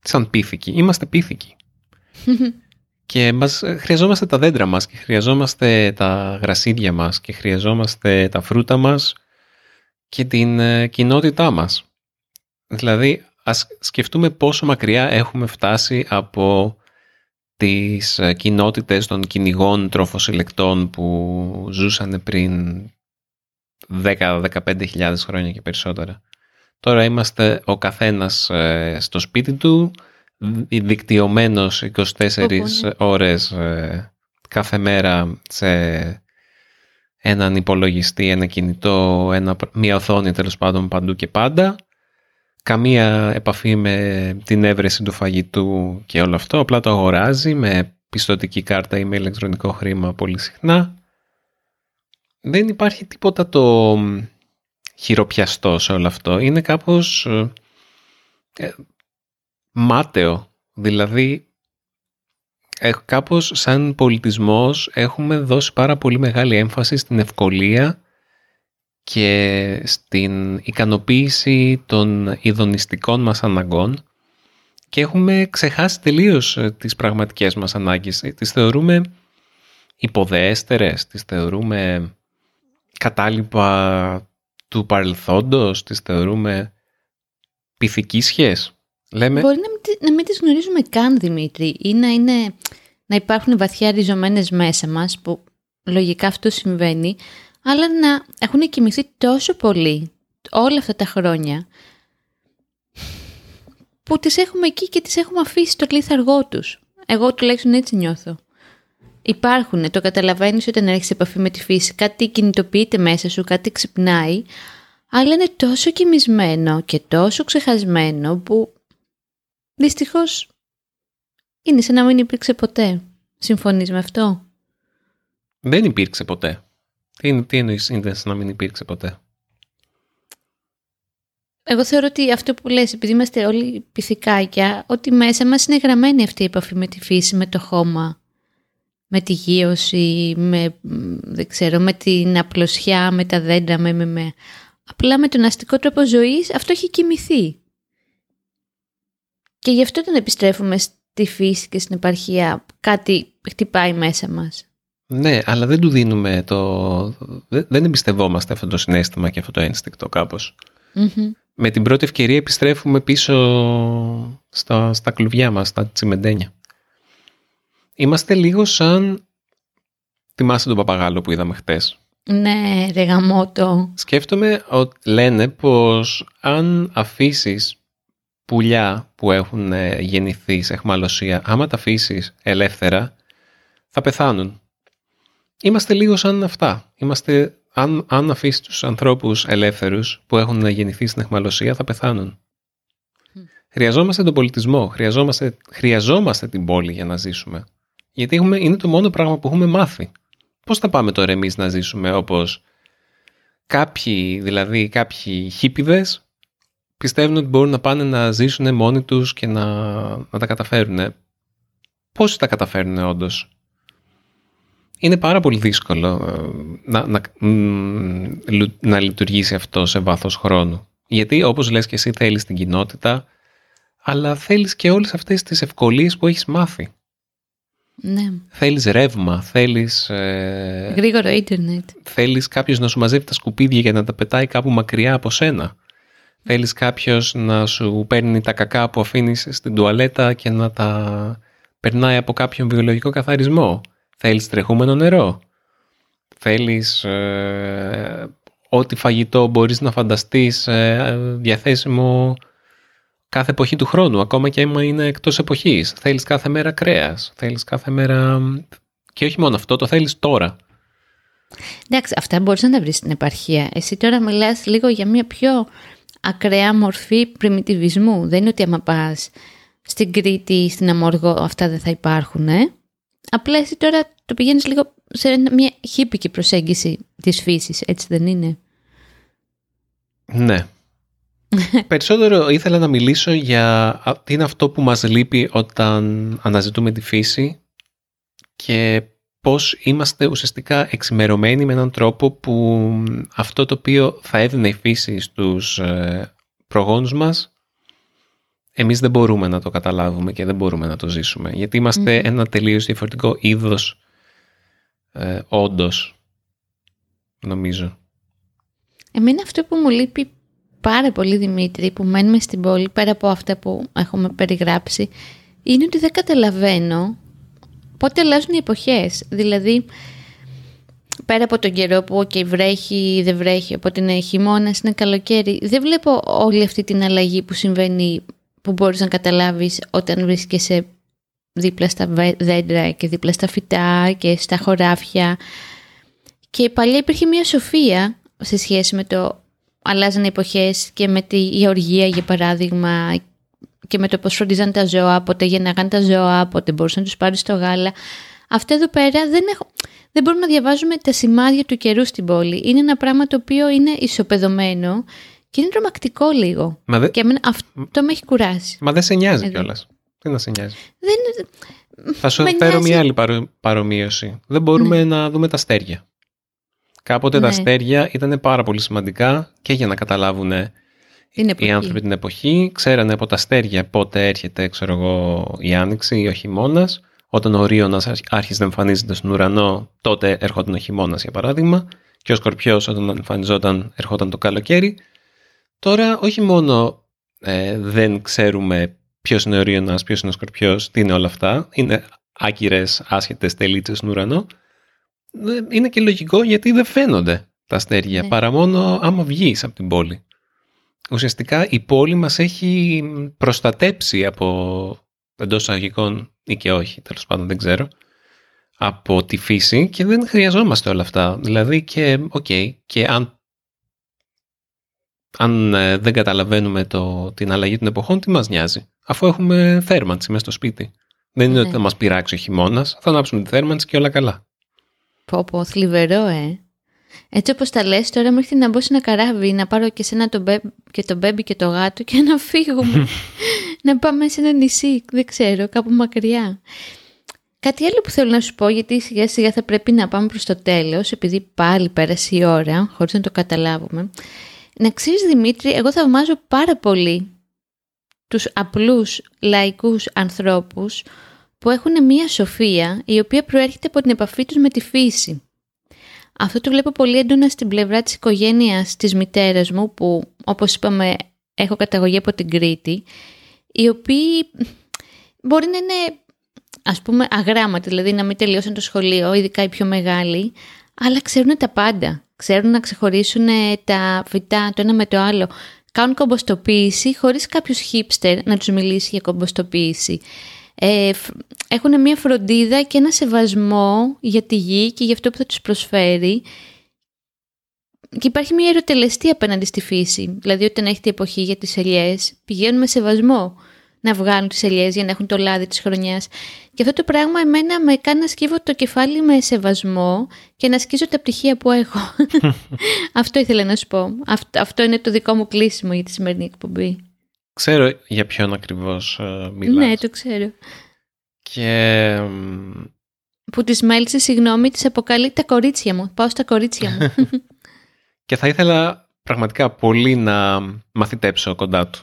[SPEAKER 1] σαν πίθηκοι. Είμαστε πίθηκοι. και μας, ε, χρειαζόμαστε τα δέντρα μας και χρειαζόμαστε τα γρασίδια μας και χρειαζόμαστε τα φρούτα μας και την ε, κοινότητά μας. Δηλαδή, ας σκεφτούμε πόσο μακριά έχουμε φτάσει από τις ε, κοινότητες των κυνηγών τροφοσυλλεκτών που ζούσαν πριν 10-15 χρόνια και περισσότερα. Τώρα είμαστε ο καθένας ε, στο σπίτι του, δικτυωμένος 24 ναι. ώρες ε, κάθε μέρα σε έναν υπολογιστή, ένα κινητό, ένα, μια οθόνη τέλος πάντων παντού και πάντα καμία επαφή με την έβρεση του φαγητού και όλο αυτό. Απλά το αγοράζει με πιστοτική κάρτα ή με ηλεκτρονικό χρήμα πολύ συχνά. Δεν υπάρχει τίποτα το χειροπιαστό σε όλο αυτό. Είναι κάπως ε, ε μάταιο. Δηλαδή, ε, κάπως σαν πολιτισμός έχουμε δώσει πάρα πολύ μεγάλη έμφαση στην ευκολία και στην ικανοποίηση των ειδονιστικών μας αναγκών και έχουμε ξεχάσει τελείως ε, τις πραγματικές μας ανάγκες. Ε, τις θεωρούμε υποδέστερες, τις θεωρούμε κατάλοιπα του παρελθόντος, τις θεωρούμε πυθικής σχέσης. Λέμε...
[SPEAKER 2] Μπορεί να μην, να μην τις γνωρίζουμε καν, Δημήτρη, ή να, είναι, να υπάρχουν βαθιά ριζωμένες μέσα μας, που λογικά αυτό συμβαίνει, αλλά να έχουν κοιμηθεί τόσο πολύ όλα αυτά τα χρόνια, που τις έχουμε εκεί και τις έχουμε αφήσει στο λίθαργό τους. Εγώ τουλάχιστον έτσι νιώθω. Υπάρχουν, το καταλαβαίνεις όταν έρχεσαι σε επαφή με τη φύση, κάτι κινητοποιείται μέσα σου, κάτι ξυπνάει, αλλά είναι τόσο κοιμισμένο και τόσο ξεχασμένο που δυστυχώς είναι σαν να μην υπήρξε ποτέ. Συμφωνείς με αυτό;
[SPEAKER 1] Δεν υπήρξε ποτέ. Τι, τι εννοείς είναι σαν να μην υπήρξε ποτέ;
[SPEAKER 2] Εγώ θεωρώ ότι αυτό που λες, επειδή είμαστε όλοι πυθικάκια, ότι μέσα μας είναι γραμμένη αυτή η επαφή με τη φύση, με το χώμα, με τη γύρωση, με, δεν ξέρω, με την απλωσιά, με τα δέντρα, με, με, με. Απλά με τον αστικό τρόπο ζωής αυτό έχει κοιμηθεί. Και γι' αυτό όταν επιστρέφουμε στη φύση και στην επαρχία κάτι χτυπάει μέσα μας.
[SPEAKER 1] Ναι, αλλά δεν του δίνουμε το... Δεν εμπιστευόμαστε αυτό το συνέστημα και αυτό το ένστικτο κάπως. Με την πρώτη ευκαιρία επιστρέφουμε πίσω στα, στα κλουβιά μας, στα τσιμεντένια. Είμαστε λίγο σαν... Θυμάστε τον παπαγάλο που είδαμε χτες;
[SPEAKER 2] Ναι, ρε γαμότο.
[SPEAKER 1] Σκέφτομαι ότι λένε πως αν αφήσεις πουλιά που έχουν ε, γεννηθεί σε εχμαλωσία, άμα τα αφήσεις ελεύθερα, θα πεθάνουν. Είμαστε λίγο σαν αυτά. Είμαστε, αν, αν αφήσεις τους ανθρώπους ελεύθερους που έχουν γεννηθεί στην εχμαλωσία, θα πεθάνουν. Χρειαζόμαστε τον πολιτισμό, χρειαζόμαστε, χρειαζόμαστε την πόλη για να ζήσουμε. Γιατί έχουμε, είναι το μόνο πράγμα που έχουμε μάθει. Πώς θα πάμε τώρα εμείς να ζήσουμε όπως κάποιοι, δηλαδή κάποιοι χίπιδες πιστεύουν ότι μπορούν να πάνε να ζήσουν μόνοι τους και να, να τα καταφέρουν. Πώς τα καταφέρουν όντως; Είναι πάρα πολύ δύσκολο ε, να, να, να λειτουργήσει αυτό σε βάθος χρόνου. Γιατί όπως λες και εσύ θέλεις την κοινότητα, αλλά θέλεις και όλες αυτές τις ευκολίες που έχεις μάθει.
[SPEAKER 2] Ναι.
[SPEAKER 1] Θέλεις ρεύμα, θέλεις... Ε,
[SPEAKER 2] Γρήγορο ίντερνετ.
[SPEAKER 1] Θέλεις κάποιος να σου μαζεύει τα σκουπίδια για να τα πετάει κάπου μακριά από σένα. Θέλεις κάποιος να σου παίρνει τα κακά που αφήνεις στην τουαλέτα και να τα περνάει από κάποιον βιολογικό καθαρισμό; Θέλεις τρεχούμενο νερό; Θέλεις ε, ό,τι φαγητό μπορείς να φανταστείς ε, διαθέσιμο κάθε εποχή του χρόνου, ακόμα και άμα είναι εκτός εποχής. Θέλεις κάθε μέρα κρέας. Θέλεις κάθε μέρα... Και όχι μόνο αυτό, το θέλεις τώρα.
[SPEAKER 2] Εντάξει, αυτά μπορείς να τα βρεις στην επαρχία. Εσύ τώρα μιλάς λίγο για μια πιο ακραία μορφή πριμιτιβισμού. Δεν είναι ότι άμα πας στην Κρήτη ή στην Αμόργο αυτά δεν θα υπάρχουν. Ε; Απλά εσύ τώρα το πηγαίνεις λίγο σε μια χύπικη προσέγγιση της φύσης, έτσι δεν είναι;
[SPEAKER 1] Ναι. Περισσότερο ήθελα να μιλήσω για τι είναι αυτό που μας λείπει όταν αναζητούμε τη φύση και πώς είμαστε ουσιαστικά εξημερωμένοι με έναν τρόπο που αυτό το οποίο θα έδινε η φύση στους ε, προγόνους μας εμείς δεν μπορούμε να το καταλάβουμε και δεν μπορούμε να το ζήσουμε γιατί ένα τελείως διαφορετικό είδος ε, όντως νομίζω.
[SPEAKER 2] Εμένα αυτό που μου λείπει πάρα πολύ Δημήτρη που μένουμε στην πόλη πέρα από αυτά που έχουμε περιγράψει είναι ότι δεν καταλαβαίνω πότε αλλάζουν οι εποχές. Δηλαδή, πέρα από τον καιρό που okay, βρέχει ή δεν βρέχει, οπότε είναι χειμώνας, είναι καλοκαίρι, δεν βλέπω όλη αυτή την αλλαγή που συμβαίνει, που μπορείς να καταλάβεις όταν βρίσκεσαι δίπλα στα δέντρα και δίπλα στα φυτά και στα χωράφια. Και παλιά υπήρχε μια σοφία σε σχέση με το αλλάζανε εποχές και με τη γεωργία για παράδειγμα και με το πώς φροντίζαν τα ζώα, πότε γεννάγαν τα ζώα, πότε μπορούσαν να τους πάρει στο γάλα. Αυτά εδώ πέρα δεν, έχω, δεν μπορούμε να διαβάζουμε τα σημάδια του καιρού στην πόλη. Είναι ένα πράγμα το οποίο είναι ισοπεδωμένο και είναι τρομακτικό λίγο.
[SPEAKER 1] Μα
[SPEAKER 2] Και εμένα αυτό με έχει κουράσει.
[SPEAKER 1] Μα δεν σε νοιάζει κιόλας. Τι να σε νοιάζει. Δεν... Θα σου φέρω μια άλλη παρομοίωση. Δεν μπορούμε να δούμε τα αστέρια. Κάποτε τα ναι. αστέρια ήταν πάρα πολύ σημαντικά και για να καταλάβουν οι άνθρωποι την εποχή ξέρανε από τα αστέρια πότε έρχεται ξέρω εγώ, η άνοιξη ή ο χειμώνας. Όταν ο Ρίωνα άρχισε να εμφανίζεται στον ουρανό, τότε έρχονταν ο χειμώνας για παράδειγμα. και ο Σκορπιός όταν εμφανιζόταν ερχόταν το καλοκαίρι. Τώρα όχι μόνο ε, δεν ξέρουμε ποιος είναι ο Ρίωνας, ποιος είναι ο Σκορπιός, τι είναι όλα αυτά. Είναι άκυρες, άσχετες τελίτσες στον ουρανό. Ε, είναι και λογικό γιατί δεν φαίνονται τα αστέρια, ναι. παρά μόνο άμα βγεις από την πόλη. Ουσιαστικά η πόλη μας έχει προστατέψει από εντός εισαγωγικών ή και όχι, τέλος πάντων δεν ξέρω, από τη φύση και δεν χρειαζόμαστε όλα αυτά. Δηλαδή και, οκ, και αν, αν ε, δεν καταλαβαίνουμε το, την αλλαγή των εποχών, τι μας νοιάζει; Αφού έχουμε θέρμανση μέσα στο σπίτι. Δεν είναι ότι θα ναι. μας πειράξει ο χειμώνας, θα ανάψουμε τη θέρμανση και όλα καλά.
[SPEAKER 2] Πω πω, θλιβερό ε. Έτσι όπως τα λες τώρα μου έρχεται να μπω σε ένα καράβι να πάρω και σένα το μπέ, και το μπέμπι και το γάτο και να φύγουμε. να πάμε σε ένα νησί, δεν ξέρω, κάπου μακριά. Κάτι άλλο που θέλω να σου πω, γιατί σιγά σιγά θα πρέπει να πάμε προς το τέλος, επειδή πάλι πέρασε η ώρα, χωρίς να το καταλάβουμε. Να ξέρεις Δημήτρη, εγώ θαυμάζω πάρα πολύ τους απλούς λαϊκούς ανθρώπους που έχουν μία σοφία η οποία προέρχεται από την επαφή τους με τη φύση. Αυτό το βλέπω πολύ έντονα στην πλευρά της οικογένειας της μητέρας μου που όπως είπαμε έχω καταγωγή από την Κρήτη οι οποίοι μπορεί να είναι ας πούμε αγράμματοι, δηλαδή να μην τελειώσαν το σχολείο, ειδικά οι πιο μεγάλοι, αλλά ξέρουν τα πάντα. Ξέρουν να ξεχωρίσουν τα φυτά το ένα με το άλλο. Κάνουν κομποστοποίηση χωρίς κάποιος χίπστερ να τους μιλήσει για κομποστοποίηση. Ε, έχουν μια φροντίδα και ένα σεβασμό για τη γη και για αυτό που θα τους προσφέρει και υπάρχει μια ερωτελεστή απέναντι στη φύση. Δηλαδή όταν έχει την εποχή για τις ελιές πηγαίνουν με σεβασμό να βγάλουν τις ελιές για να έχουν το λάδι της χρονιάς. Και αυτό το πράγμα εμένα με κάνει να σκύβω το κεφάλι με σεβασμό και να σκίζω τα πτυχία που έχω. αυτό ήθελα να σου πω. Αυτό, αυτό είναι το δικό μου κλείσιμο για τη σημερινή εκπομπή.
[SPEAKER 1] Ξέρω για ποιον ακριβώς uh, μιλάς.
[SPEAKER 2] Ναι, το ξέρω.
[SPEAKER 1] Και...
[SPEAKER 2] Που τις μέλησες, συγγνώμη, τις αποκαλεί τα κορίτσια μου. Πάω στα κορίτσια μου.
[SPEAKER 1] και θα ήθελα πραγματικά πολύ να μαθητέψω κοντά του.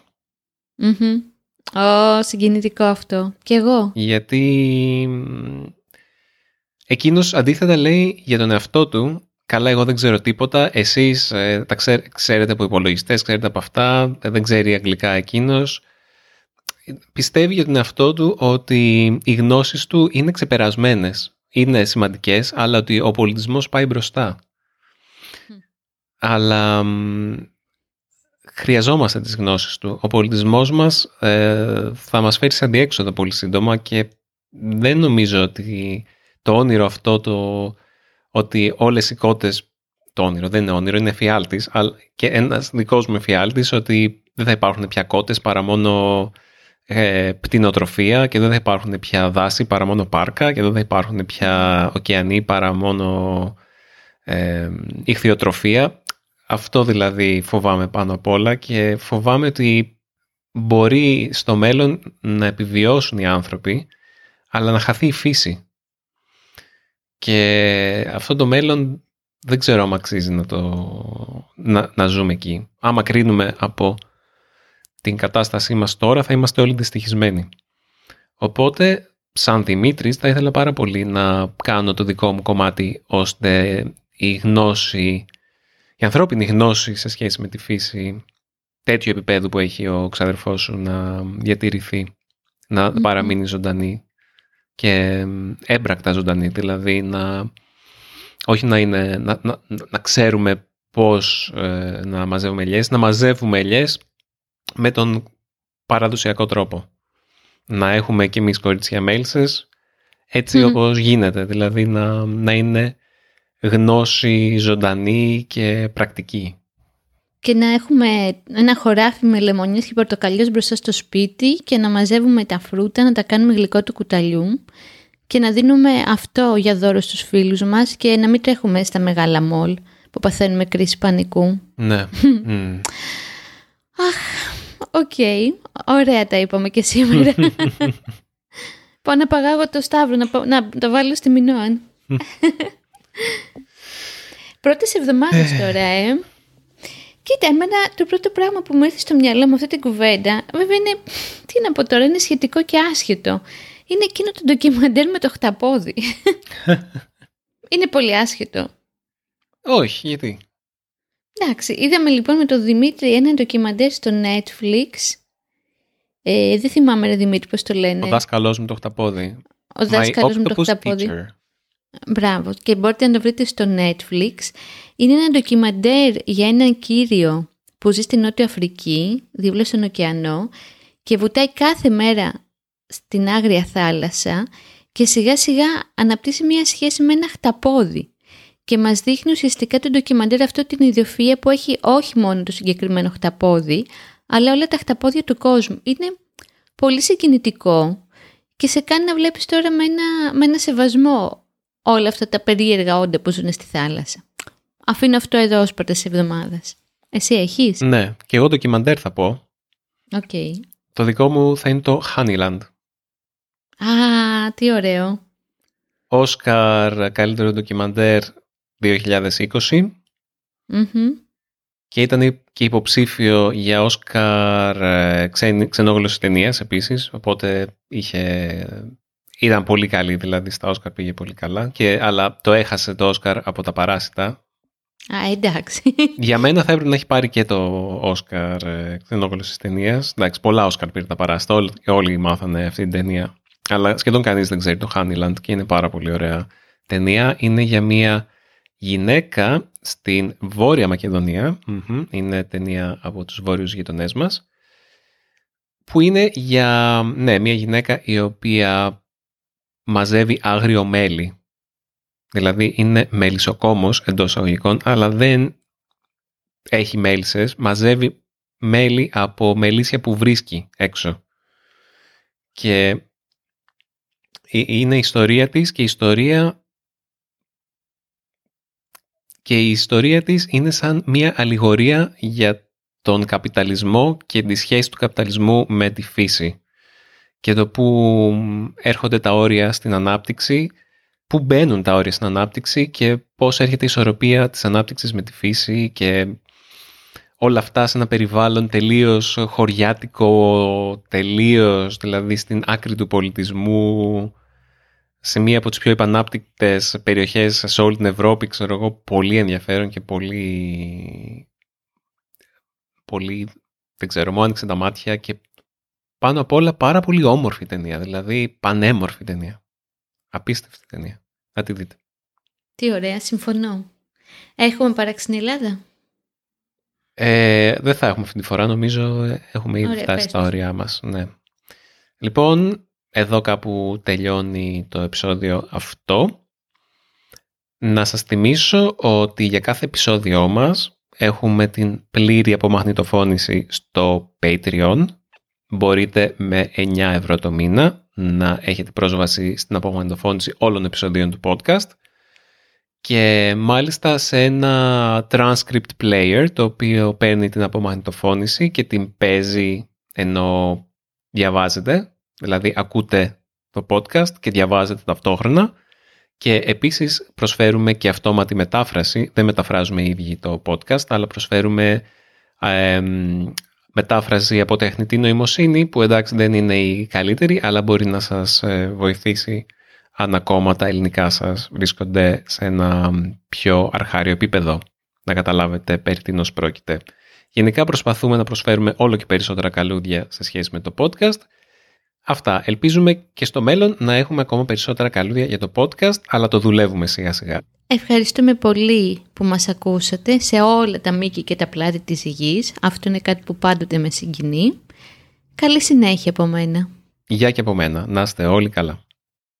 [SPEAKER 2] Ω, συγκινητικό αυτό. Και εγώ.
[SPEAKER 1] Γιατί εκείνος αντίθετα λέει για τον εαυτό του καλά εγώ δεν ξέρω τίποτα, εσείς ε, τα ξέρετε από υπολογιστές, ξέρετε από αυτά, ε, δεν ξέρει αγγλικά εκείνος. Πιστεύει για τον εαυτό του ότι οι γνώσεις του είναι ξεπερασμένες, είναι σημαντικές, αλλά ότι ο πολιτισμός πάει μπροστά. Αλλά χρειαζόμαστε τις γνώσεις του. Ο πολιτισμός μας ε, θα μας φέρει σε αντιέξοδο πολύ σύντομα και δεν νομίζω ότι το όνειρο αυτό το ότι όλες οι κότες, το όνειρο δεν είναι όνειρο, είναι εφιάλτης, αλλά και ένας δικός μου εφιάλτης ότι δεν θα υπάρχουν πια κότες παρά μόνο ε, πτηνοτροφία και δεν θα υπάρχουν πια δάση παρά μόνο πάρκα και δεν θα υπάρχουν πια ωκεανοί παρά μόνο ε, ηχθειοτροφία. Αυτό δηλαδή φοβάμαι πάνω απ' όλα και φοβάμαι ότι μπορεί στο μέλλον να επιβιώσουν οι άνθρωποι αλλά να χαθεί η φύση. Και αυτό το μέλλον δεν ξέρω αν αξίζει να, το, να, να ζούμε εκεί. Άμα κρίνουμε από την κατάστασή μας τώρα θα είμαστε όλοι δυστυχισμένοι. Οπότε, σαν Δημήτρης, θα ήθελα πάρα πολύ να κάνω το δικό μου κομμάτι ώστε η γνώση, η ανθρώπινη γνώση σε σχέση με τη φύση τέτοιο επίπεδο που έχει ο ξαδερφός σου να διατηρηθεί, να παραμείνει ζωντανή και έμπρακτα ζωντανή, δηλαδή να, όχι να, είναι, να, να, να ξέρουμε πώς ε, να μαζεύουμε ελιές, να μαζεύουμε ελιές με τον παραδοσιακό τρόπο. Να έχουμε και εμείς κορίτσια μέλισσες έτσι mm. όπως γίνεται, δηλαδή να, να είναι γνώση ζωντανή και πρακτική
[SPEAKER 2] και να έχουμε ένα χωράφι με λεμονιές και πορτοκαλιές μπροστά στο σπίτι και να μαζεύουμε τα φρούτα, να τα κάνουμε γλυκό του κουταλιού και να δίνουμε αυτό για δώρο στους φίλους μας και να μην τρέχουμε στα μεγάλα μόλ που παθαίνουμε κρίση πανικού.
[SPEAKER 1] Ναι.
[SPEAKER 2] Αχ, οκ. Ωραία τα είπαμε και σήμερα. Πάω να παγάγω το Σταύρο, να, να το βάλω στη Μινώαν. Πρώτες εβδομάδες ε. τώρα, ε. Κοίτα, εμένα το πρώτο πράγμα που μου ήρθε στο μυαλό με αυτή την κουβέντα, βέβαια είναι, τι να πω τώρα, είναι σχετικό και άσχετο. Είναι εκείνο το ντοκιμαντέρ με το χταπόδι. είναι πολύ άσχετο.
[SPEAKER 1] Όχι, γιατί;
[SPEAKER 2] Εντάξει, είδαμε λοιπόν με τον Δημήτρη ένα ντοκιμαντέρ στο Netflix. Ε, δεν θυμάμαι ρε Δημήτρη πώς το λένε.
[SPEAKER 1] Ο δάσκαλός μου το χταπόδι.
[SPEAKER 2] Ο δάσκαλος μου το
[SPEAKER 1] Octopus
[SPEAKER 2] χταπόδι.
[SPEAKER 1] Teacher.
[SPEAKER 2] Μπράβο. Και μπορείτε να το βρείτε στο Netflix. Είναι ένα ντοκιμαντέρ για έναν κύριο που ζει στην Νότια Αφρική, δίπλα στον ωκεανό και βουτάει κάθε μέρα στην άγρια θάλασσα και σιγά σιγά αναπτύσσει μια σχέση με ένα χταπόδι και μας δείχνει ουσιαστικά το ντοκιμαντέρ αυτό την ιδιοφυΐα που έχει όχι μόνο το συγκεκριμένο χταπόδι αλλά όλα τα χταπόδια του κόσμου. Είναι πολύ συγκινητικό και σε κάνει να βλέπεις τώρα με ένα, με ένα σεβασμό όλα αυτά τα περίεργα όντα που ζουν στη θάλασσα. Αφήνω αυτό εδώ ως πρόταση εβδομάδας. Εσύ έχεις;
[SPEAKER 1] Ναι, και εγώ ντοκιμαντέρ θα πω.
[SPEAKER 2] Οκ.
[SPEAKER 1] Το δικό μου θα είναι το Honeyland.
[SPEAKER 2] Α, τι ωραίο.
[SPEAKER 1] Όσκαρ καλύτερο ντοκιμαντέρ 2020
[SPEAKER 2] Μμμ.
[SPEAKER 1] και ήταν και υποψήφιο για Όσκαρ ε, ξένη- ξενόγλωσση ταινίας επίσης, οπότε είχε... Ήταν πολύ καλή, δηλαδή στα Όσκαρ πήγε πολύ καλά, και, αλλά το έχασε το Όσκαρ από τα παράσιτα.
[SPEAKER 2] Α, εντάξει.
[SPEAKER 1] Για μένα θα έπρεπε να έχει πάρει και το Όσκαρ ε, ξενόγλωση ταινίας. Εντάξει, πολλά Όσκαρ πήρε τα παράσιτα, όλοι, όλοι μάθανε αυτή την ταινία. Αλλά σχεδόν κανείς δεν ξέρει το Honeyland και είναι πάρα πολύ ωραία ταινία. Είναι για μια γυναίκα στην Βόρεια Μακεδονία. Μμμ, Είναι ταινία από τους βόρειους γειτονές μας. Που είναι για ναι, μια γυναίκα η οποία μαζεύει άγριο μέλι. Δηλαδή είναι μελισσοκόμος εντός αγωγικών, αλλά δεν έχει μέλισσες. Μαζεύει μέλι από μελίσια που βρίσκει έξω. Και ε- είναι η ιστορία της και η ιστορία και η ιστορία της είναι σαν μια αλληγορία για τον καπιταλισμό και τη σχέση του καπιταλισμού με τη φύση και το που έρχονται τα όρια στην ανάπτυξη, που μπαίνουν τα όρια στην ανάπτυξη και πώς έρχεται η ισορροπία της ανάπτυξης με τη φύση και όλα αυτά σε ένα περιβάλλον τελείως χωριάτικο, τελείως δηλαδή στην άκρη του πολιτισμού, σε μία από τις πιο επανάπτυκτες περιοχές σε όλη την Ευρώπη, ξέρω εγώ, πολύ ενδιαφέρον και πολύ, πολύ, δεν ξέρω, μου άνοιξε τα μάτια και πάνω απ' όλα πάρα πολύ όμορφη ταινία, δηλαδή πανέμορφη ταινία. Απίστευτη ταινία. Να τη δείτε.
[SPEAKER 2] Τι ωραία, συμφωνώ. Έχουμε παράξει στην Ελλάδα;
[SPEAKER 1] Ε, δεν θα έχουμε αυτή τη φορά, νομίζω ε, έχουμε ήδη
[SPEAKER 2] Ωραία,
[SPEAKER 1] φτάσει
[SPEAKER 2] πες
[SPEAKER 1] στα
[SPEAKER 2] μας.
[SPEAKER 1] όρια μας. Ναι. Λοιπόν, εδώ κάπου τελειώνει το επεισόδιο αυτό. Να σας θυμίσω ότι για κάθε επεισόδιό μας έχουμε την πλήρη απομαγνητοφώνηση στο Patreon. Μπορείτε με 9 ευρώ το μήνα να έχετε πρόσβαση στην απομαγνητοφώνηση όλων των επεισοδίων του podcast. Και μάλιστα σε ένα transcript player το οποίο παίρνει την απομαγνητοφώνηση και την παίζει ενώ διαβάζετε, δηλαδή ακούτε το podcast και διαβάζετε ταυτόχρονα. Και επίσης προσφέρουμε και αυτόματη μετάφραση, δεν μεταφράζουμε οι ίδιοι το podcast αλλά προσφέρουμε εμ, μετάφραση από τεχνητή νοημοσύνη που εντάξει δεν είναι η καλύτερη αλλά μπορεί να σας ε, βοηθήσει αν ακόμα τα ελληνικά σας βρίσκονται σε ένα πιο αρχάριο επίπεδο να καταλάβετε περί τίνος πρόκειται. Γενικά προσπαθούμε να προσφέρουμε όλο και περισσότερα καλούδια σε σχέση με το podcast. Αυτά. Ελπίζουμε και στο μέλλον να έχουμε ακόμα περισσότερα καλούδια για το podcast, αλλά το δουλεύουμε σιγά σιγά.
[SPEAKER 2] Ευχαριστούμε πολύ που μας ακούσατε σε όλα τα μήκη και τα πλάτη της γης. Αυτό είναι κάτι που πάντοτε με συγκινεί. Καλή συνέχεια από μένα.
[SPEAKER 1] Γεια και από μένα. Να είστε όλοι καλά.